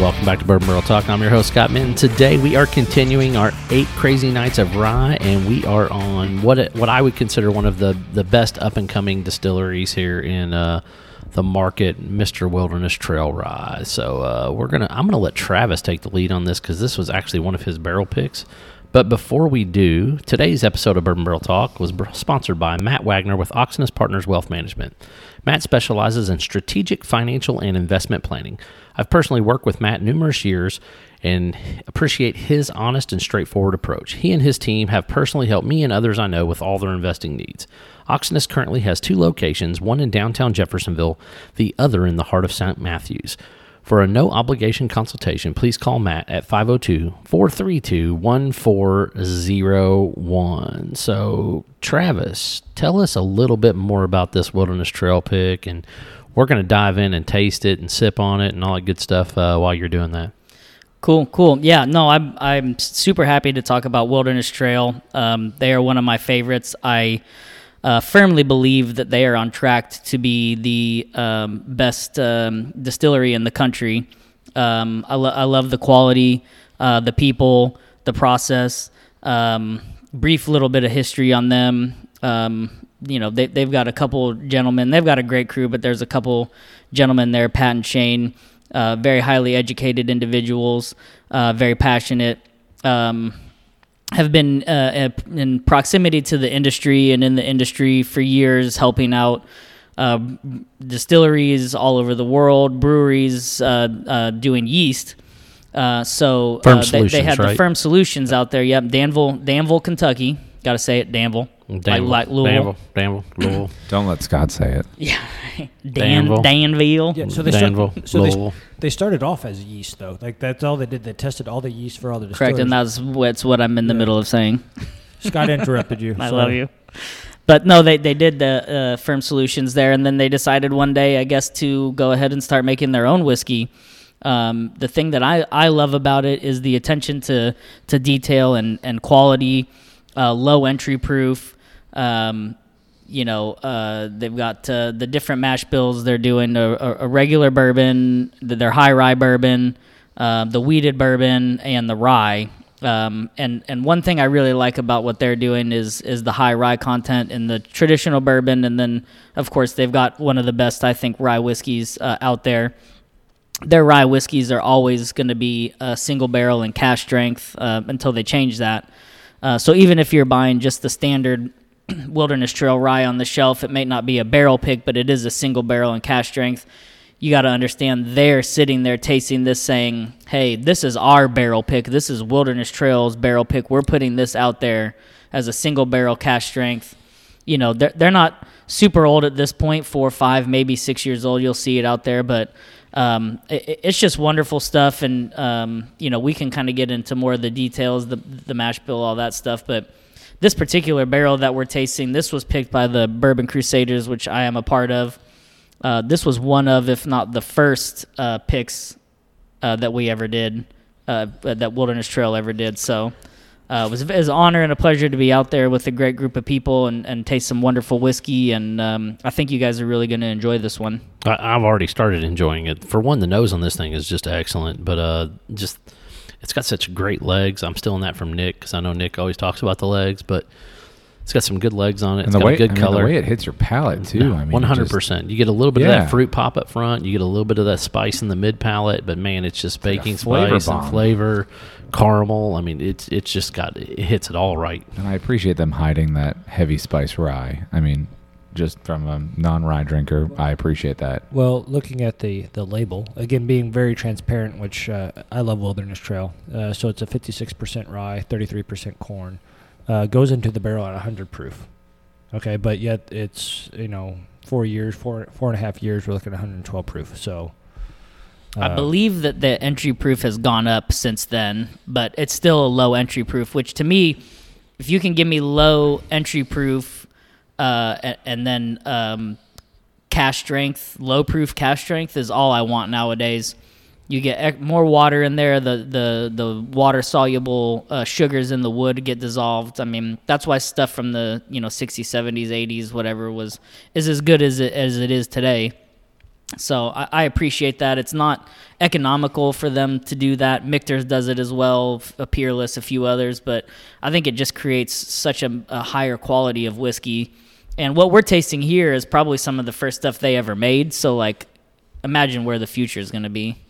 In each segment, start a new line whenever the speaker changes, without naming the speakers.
Welcome back to Bourbon Barrel Talk. I'm your host, Scott Minton. Today we are continuing our eight crazy nights of rye, and we are on what it, what I would consider one of the, the best up and coming distilleries here in uh, the market, Mr. Wilderness Trail Rye. So uh, we're gonna I'm gonna let Travis take the lead on this because this was actually one of his barrel picks. But before we do, today's episode of Bourbon Barrel Talk was sponsored by Matt Wagner with Oxenus Partners Wealth Management. Matt specializes in strategic financial and investment planning. I've personally worked with Matt numerous years and appreciate his honest and straightforward approach. He and his team have personally helped me and others I know with all their investing needs. Oxenus currently has two locations, one in downtown Jeffersonville, the other in the heart of St. Matthews. For a no obligation consultation, please call Matt at 502 432 1401. So, Travis, tell us a little bit more about this Wilderness Trail pick, and we're going to dive in and taste it and sip on it and all that good stuff uh, while you're doing that.
Cool, cool. Yeah, no, I'm I'm super happy to talk about Wilderness Trail. Um, they are one of my favorites. I uh, firmly believe that they are on track to be the um, best um, distillery in the country. Um, I, lo- I, love the quality, uh, the people, the process. Um, brief little bit of history on them. Um, you know, they, they've got a couple gentlemen. They've got a great crew, but there's a couple gentlemen there, Pat and Shane, uh, very highly educated individuals, uh, very passionate. Um, have been uh, in proximity to the industry and in the industry for years, helping out uh, distilleries all over the world, breweries uh, uh doing yeast. Uh, so uh, they, they, had
right?
the Ferm Solutions out there. Yep, Danville, Danville, Kentucky. Got to say it, Danville.
Danville,
like, like Louisville.
Danville, Danville, Louisville.
Don't let Scott say it.
Yeah, Dan, Danville. Danville.
Yeah, so they
Danville,
start, so Louisville. They, they, started off as yeast though. Like that's all they did. They tested all the yeast for all the
correct, and that's what's what I'm in the yeah. middle of saying.
Scott interrupted you.
I love you. But no, they, they did the uh, Ferm Solutions there, and then they decided one day, I guess, to go ahead and start making their own whiskey. Um, the thing that I, I love about it is the attention to, to detail and, and quality, uh, low entry proof. Um, you know, uh, they've got uh, the different mash bills they're doing a, a regular bourbon, their high rye bourbon, uh, the wheated bourbon, and the rye. Um, and and one thing I really like about what they're doing is is the high rye content in the traditional bourbon, and then of course they've got one of the best I think rye whiskeys uh, out there their rye whiskeys are always going to be a single barrel and cask strength uh, until they change that. Uh, so even if you're buying just the standard Wilderness Trail rye on the shelf, it may not be a barrel pick, but it is a single barrel and cask strength. You got to understand they're sitting there tasting this, saying, "Hey, this is our barrel pick. This is Wilderness Trail's barrel pick. We're putting this out there as a single barrel cask strength." You know, they're they're not super old at this point, four, five, maybe six years old. You'll see it out there, but um, it, it's just wonderful stuff. And um, you know, we can kind of get into more of the details, the the mash bill, all that stuff. But this particular barrel that we're tasting, this was picked by the Bourbon Crusaders, which I am a part of. Uh, this was one of, if not the first, uh, picks uh, that we ever did, uh, that Wilderness Trail ever did. So uh, it was, was an honor and a pleasure to be out there with a great group of people and, and taste some wonderful whiskey. And um, I think you guys are really going to enjoy this one.
I, have already started enjoying it. For one, the nose on this thing is just excellent, but uh, just it's got such great legs. I'm stealing that from Nick because I know Nick always talks about the legs, but it's got some good legs on it.
And
it's
the way,
good
I mean,
color.
the way it hits your palate too. No, I mean,
one hundred percent. You get a little bit
yeah.
of that fruit pop up front. You get a little bit of that spice in the mid palate, but man, it's just baking
like spice
and flavor, caramel. I mean, it's it's just got it hits it all right.
And I appreciate them hiding that heavy spice rye. I mean, just from a non-rye drinker, I appreciate that.
Well, looking at the the label again, being very transparent, which uh, I love Wilderness Trail. Uh, so it's a 56% rye, 33% corn. Uh, goes into the barrel at 100 proof. Okay, but yet it's you know four years, four four and a half years. We're looking at 112 proof. So.
I uh, believe that the entry proof has gone up since then, but it's still a low entry proof. Which to me, if you can give me low entry proof, uh, and, and, then um, cask strength, low proof cask strength is all I want nowadays. You get more water in there. The the the water soluble uh, sugars in the wood get dissolved. I mean, that's why stuff from the you know 60s, 70s, 80s, whatever was is as good as it as it is today. So I, I appreciate that. It's not economical for them to do that. Michter's does it as well, a Peerless, a few others, but I think it just creates such a, a higher quality of whiskey. And what we're tasting here is probably some of the first stuff they ever made. So like, imagine where the future is going to be.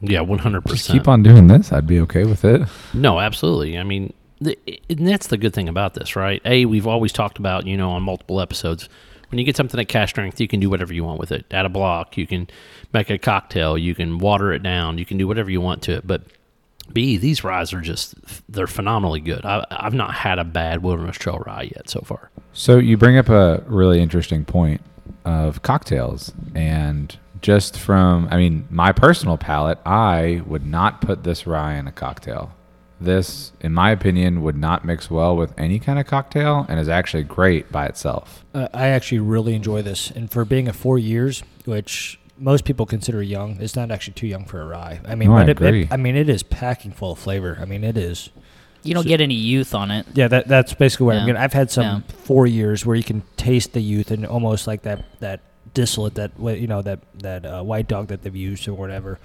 Yeah, one hundred percent.
keep on doing this. I'd be okay with it.
No, absolutely. I mean, the, and that's the good thing about this, right? A, we've always talked about, you know, on multiple episodes, when you get something at cask strength, you can do whatever you want with it. Add a block, you can make a cocktail, you can water it down, you can do whatever you want to it. But B, these ryes are just, they're phenomenally good. I, I've not had a bad Wilderness Trail rye yet so far.
So you bring up a really interesting point of cocktails and just from I mean my personal palate, I would not put this rye in a cocktail. This, in my opinion, would not mix well with any kind of cocktail and is actually great by itself.
Uh, I actually really enjoy this, and for being a four years, which most people consider young, it's not actually too young for a rye. I mean,
No, I
but it- it- I mean, it is packing full of flavor. I mean, it is.
You don't get any youth on it.
Yeah, that that's basically what I'm getting. I've had some
Yeah.
four years where you can taste the youth and almost like that that distillate that you know that that uh, white dog that they've used or whatever.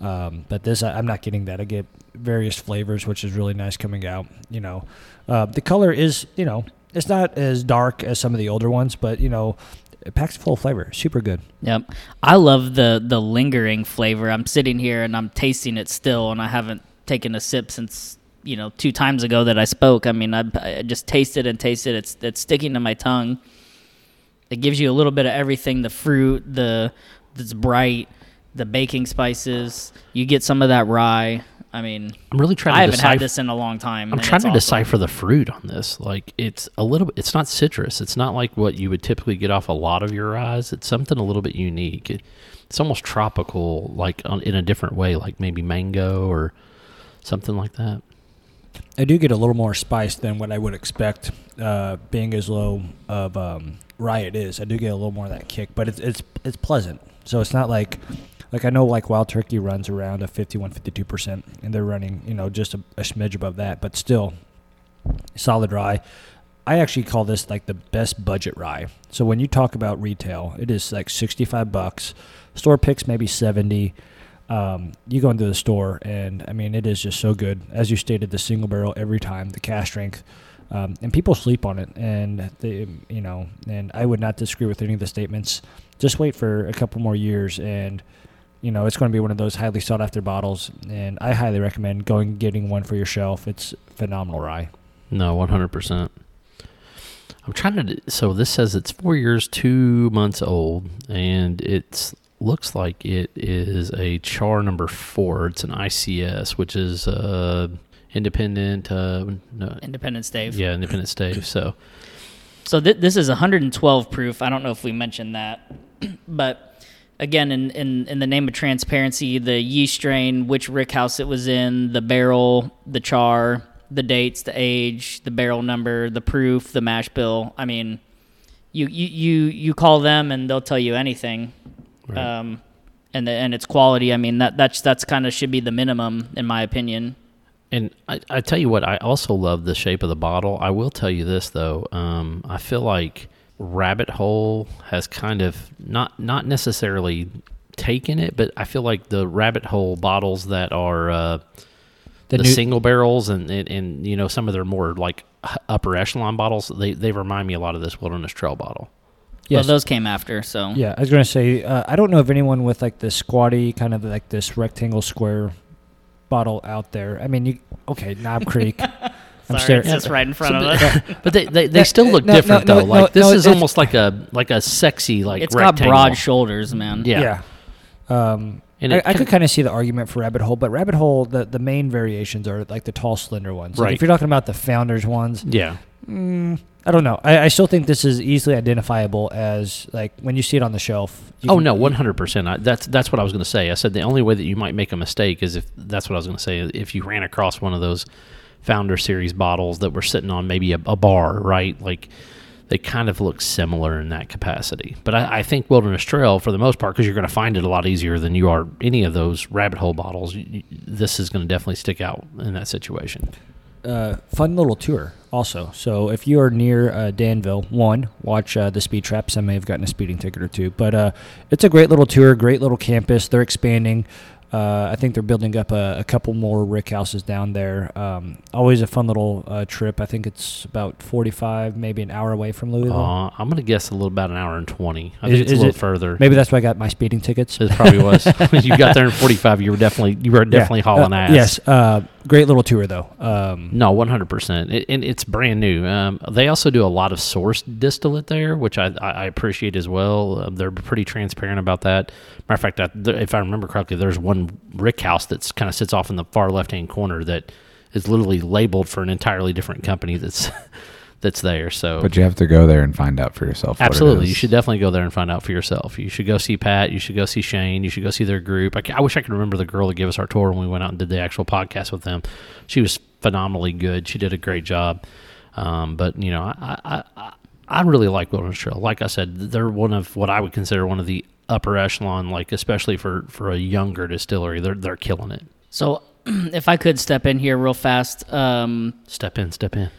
Um, but this, I, I'm not getting that. I get various flavors, which is really nice coming out. You know, uh, the color is you know it's not as dark as some of the older ones, but you know, it packs full of flavor. Super good.
Yep. I love the the lingering flavor. I'm sitting here and I'm tasting it still, and I haven't taken a sip since you know two times ago that I spoke. I mean, I, I just tasted and tasted. It's it's sticking to my tongue. It gives you a little bit of everything: the fruit, the that's bright, the baking spices. You get some of that rye. I mean,
I'm really trying to
I haven't
decipher.
had this in a long time.
I'm trying to
awesome.
decipher the fruit on this. Like it's a little. It's not citrus. It's not like what you would typically get off a lot of your ryes. It's something a little bit unique. It, it's almost tropical, like on, in a different way, like maybe mango or something like that.
I do get a little more spice than what I would expect, uh, being as low of um, rye it is. I do get a little more of that kick, but it's it's it's pleasant. So it's not like like I know like Wild Turkey runs around a 51, 52 percent, and they're running you know just a, a smidge above that, but still solid rye. I actually call this like the best budget rye. So when you talk about retail, it is like sixty five bucks. Store picks maybe seventy um, you go into the store and I mean it is just so good. As you stated, the single barrel every time, the cask strength, um, and people sleep on it. And they, you know, and I would not disagree with any of the statements. Just wait for a couple more years, and you know it's going to be one of those highly sought after bottles. And I highly recommend going getting one for your shelf. It's phenomenal rye.
No, 100. percent I'm trying to. So this says it's four years, two months old, and it's looks like it is a char number four. It's an ICS, which is uh, independent. Uh, no,
Independent Stave.
yeah, Independent Stave. So
So th- this is 112 proof. I don't know if we mentioned that, but again, in, in in the name of transparency, the yeast strain, which rick house it was in, the barrel, the char, the dates, the age, the barrel number, the proof, the mash bill. I mean, you you you you call them and they'll tell you anything.
Right.
Um, and the, and its quality. I mean that that's that's kind of should be the minimum in my opinion.
And I, I tell you what, I also love the shape of the bottle. I will tell you this though, um, I feel like Rabbit Hole has kind of not not necessarily taken it, but I feel like the Rabbit Hole bottles that are uh, the,
The new-
single barrels and, and and you know some of their more like upper echelon bottles, they they remind me a lot of this Wilderness Trail bottle.
Well, those came after, so
Yeah, I was gonna say uh, I don't know if anyone with like this squatty kind of like this rectangle square bottle out there. I mean, you okay? Knob Creek. I'm
Sorry,
staring-
it's just right in front of us.
the- but they, they, they still look
No, no,
different
no,
though.
no,
like this
no,
is almost like a like a sexy like
It's got broad shoulders, man.
Yeah.
Yeah. Um,
And
I, I could
kinda-
see the argument for rabbit hole, but rabbit hole, the, the main variations are like the tall, slender ones. Like if you're talking about the founders ones,
Yeah.
Mm, I don't know. I, I still think this is easily identifiable as like when you see it on the shelf.
Oh
can-
no, one hundred percent. That's that's what I was going to say. I said the only way that you might make a mistake is if that's what I was going to say. If you ran across one of those Founder Series bottles that were sitting on maybe a, a bar, right? Like they kind of look similar in that capacity. But I, I think Wilderness Trail, for the most part, because you're going to find it a lot easier than you are any of those rabbit hole bottles. You, you- this is going to definitely stick out in that situation.
Uh, fun little tour also. So if you are near uh, Danville, one, watch uh, the Speed Traps. I may have gotten a speeding ticket or two, but uh, it's a great little tour, great little campus. They're expanding. Uh, I think they're building up a, a couple more rick houses down there. Um, always a fun little uh, trip. I think it's about 45, maybe an hour away from Louisville.
Uh, I'm gonna guess a little about an hour and twenty. I
Is-
think it's a little
it-
further.
Maybe that's why I got my speeding tickets.
It probably was. you got there in 45. You were definitely you were definitely
Yeah.
hauling ass.
Yes, uh, great little tour though. Um,
No, 100%. And it's brand new. Um, they also do a lot of source distillate there, which I, I appreciate as well. Uh, they're pretty transparent about that. Matter of fact, I, if I remember correctly, there's one rick house that's kind of sits off in the far left hand corner that is literally labeled for an entirely different company that's that's there. So
But you have to go there and find out for yourself.
Absolutely, you should definitely go there and find out for yourself. You should go see Pat. You should go see Shane. You should go see their group. I, I wish I could remember the girl that gave us our tour when we went out and did the actual podcast with them. She was phenomenally good. She did a great job. Um, but you know, I, I, I, I really like Wilderness Trail. Like I said, they're one of what I would consider one of the upper echelon, like especially for for a younger distillery. They're they're killing it.
So, if I could step in here real fast, um,
Step in, step in.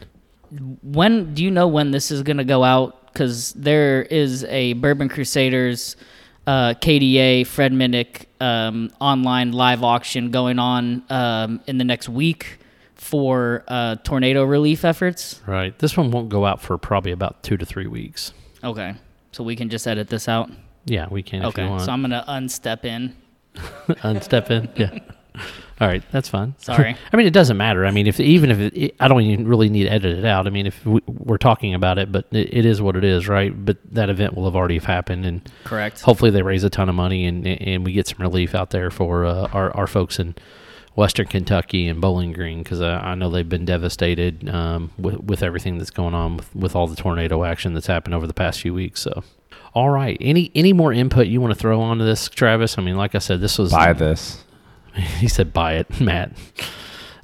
When do you know when this is going to go out? Because there is a Bourbon Crusaders uh, KDA Fred Minnick um, online live auction going on um, in the next week for uh, tornado relief efforts.
Right. This one won't go out for probably about two to three weeks.
Okay, so we can just edit this out.
Yeah, we can if
Okay, so I'm gonna unstep in.
unstep in. Yeah. All right, that's fine.
Sorry.
I mean, it doesn't matter. I mean, if even if it, it- I don't even really need to edit it out. I mean, if we, we're talking about it, but it, it is what it is, right? But that event will have already have happened, and
Correct.
hopefully they raise a ton of money and and we get some relief out there for uh, our our folks in Western Kentucky and Bowling Green because I, I know they've been devastated um, with with everything that's going on with, with all the tornado action that's happened over the past few weeks. So. All right. Any any more input you want to throw onto this, Travis? I mean, like I said, this was
buy this.
he said buy it, Matt.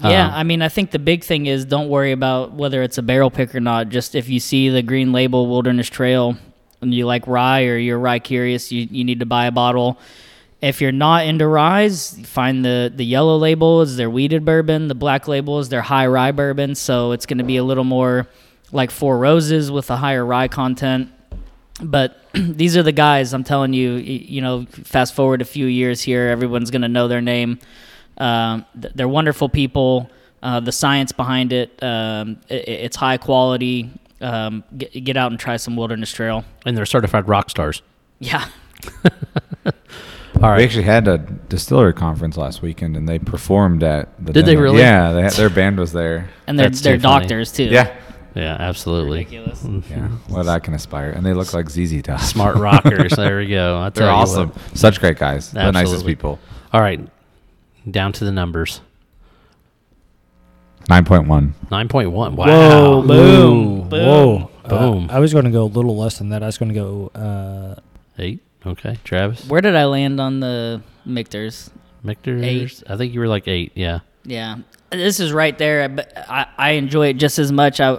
Yeah,
Um,
I mean, I think the big thing is don't worry about whether it's a barrel pick or not. Just if you see the green label Wilderness Trail and you like rye or you're rye curious, you, you need to buy a bottle. If you're not into rye, find the, the yellow label is their wheated bourbon. The black label is their high rye bourbon. So it's going to be a little more like Four Roses with a higher rye content. But these are the guys, I'm telling you, you know, fast forward a few years here, everyone's going to know their name. Um, they're wonderful people. Uh, the science behind it, um, i i- it's high quality. Um, get, get out and try some Wilderness Trail.
and they're certified rock stars.
Yeah.
All
We actually had a distillery conference last weekend, and they performed at the.
Did they really?
Yeah, they had, their band was there.
And they're, they're
too funny.
doctors, too.
Yeah,
Yeah, absolutely.
Ridiculous.
yeah. What I can aspire, and they look like ZZ Top.
Smart rockers. there we go. I tell
They're awesome.
what.
Such great guys. Absolutely. The nicest people.
All right. Down to the numbers.
Nine point one.
9.1. Wow.
Whoa, boom, boom.
Whoa.
Boom.
Uh, I was going to go a little less than that. I was going to go. Uh,
Eight. Okay. Travis.
Where did I land on the Michter's?
Michter's.
Eight.
I think you were like eight. Yeah.
Yeah, this is right there. But I, I enjoy it just as much. I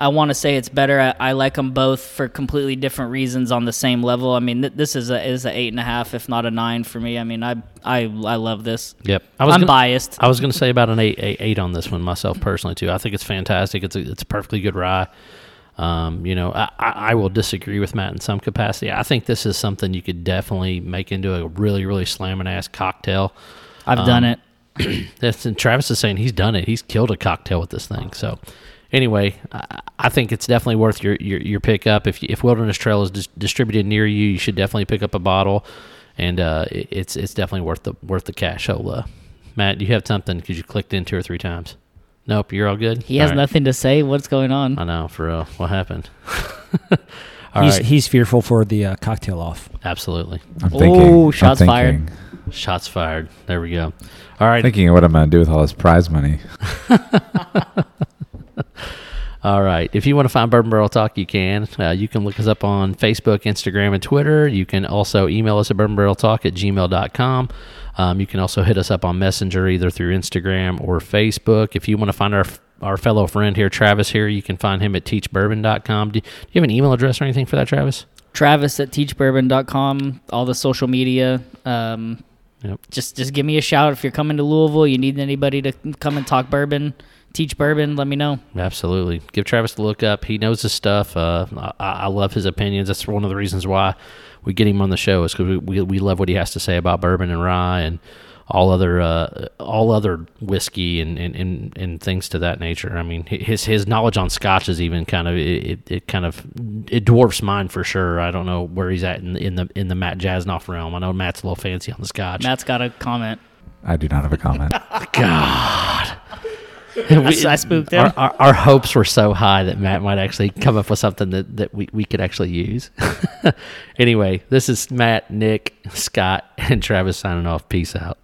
I want to say it's better. I, I like them both for completely different reasons on the same level. I mean, th- this is a is a eight and a half, if not a nine for me. I mean, I I I love this.
Yep. I was
am biased.
I was going to say about an eight, eight, eight on this one myself personally too. I think it's fantastic. It's a it's a perfectly good rye. Um, you know, I, I will disagree with Matt in some capacity. I think this is something you could definitely make into a really really slamming ass cocktail.
I've done
um,
it.
That's and Travis is saying he's done it. He's killed a cocktail with this thing. So anyway, I, I think it's definitely worth your your, your pickup. If if Wilderness Trail is dis- distributed near you, you should definitely pick up a bottle, and uh, it- it's it's definitely worth the worth the cash. So, uh, Matt, you have something because you clicked in two or three times. Nope, you're all good.
He has
All right.
nothing to say. What's going on?
I know for real. What happened? All
he's
right.
he's fearful for the uh, cocktail off.
Absolutely.
I'm
Oh,
thinking. I'm
shots fired.
thinking-
Shots fired. There we go. All right.
Thinking of what I'm gonna do with all this prize money.
All right. If you want to find Bourbon Barrel Talk, you can. Uh, you can look us up on Facebook, Instagram, and Twitter. You can also email us at bourbonbarreltalk at gmail.com. Um, you can also hit us up on Messenger either through Instagram or Facebook. If you want to find our our fellow friend here, Travis, here, you can find him at teachbourbon.com. Do, do you have an email address or anything for that, Travis?
Travis at teachbourbon.com. All the social media. Um,
Yep.
Just just give me a shout if you're coming to Louisville. You need anybody to come and talk bourbon, teach bourbon. Let me know.
Absolutely. Give Travis a look up. He knows his stuff. Uh, I, I love his opinions. That's one of the reasons why we get him on the show is because we, we, we love what he has to say about bourbon and rye and all other uh, all other whiskey and, and, and, and things to that nature. I mean, his his knowledge on Scotch is even kind of it, it kind of it dwarfs mine for sure. I don't know where he's at in, in the in the Matt Jasnoff realm. I know Matt's a little fancy on the Scotch.
Matt's got a comment.
I do not have a comment.
God.
I, I spooked him.
Our, our, our, hopes were so high that Matt might actually come up with something that, that we, we could actually use. anyway, this is Matt, Nick, Scott, and Travis signing off. Peace out.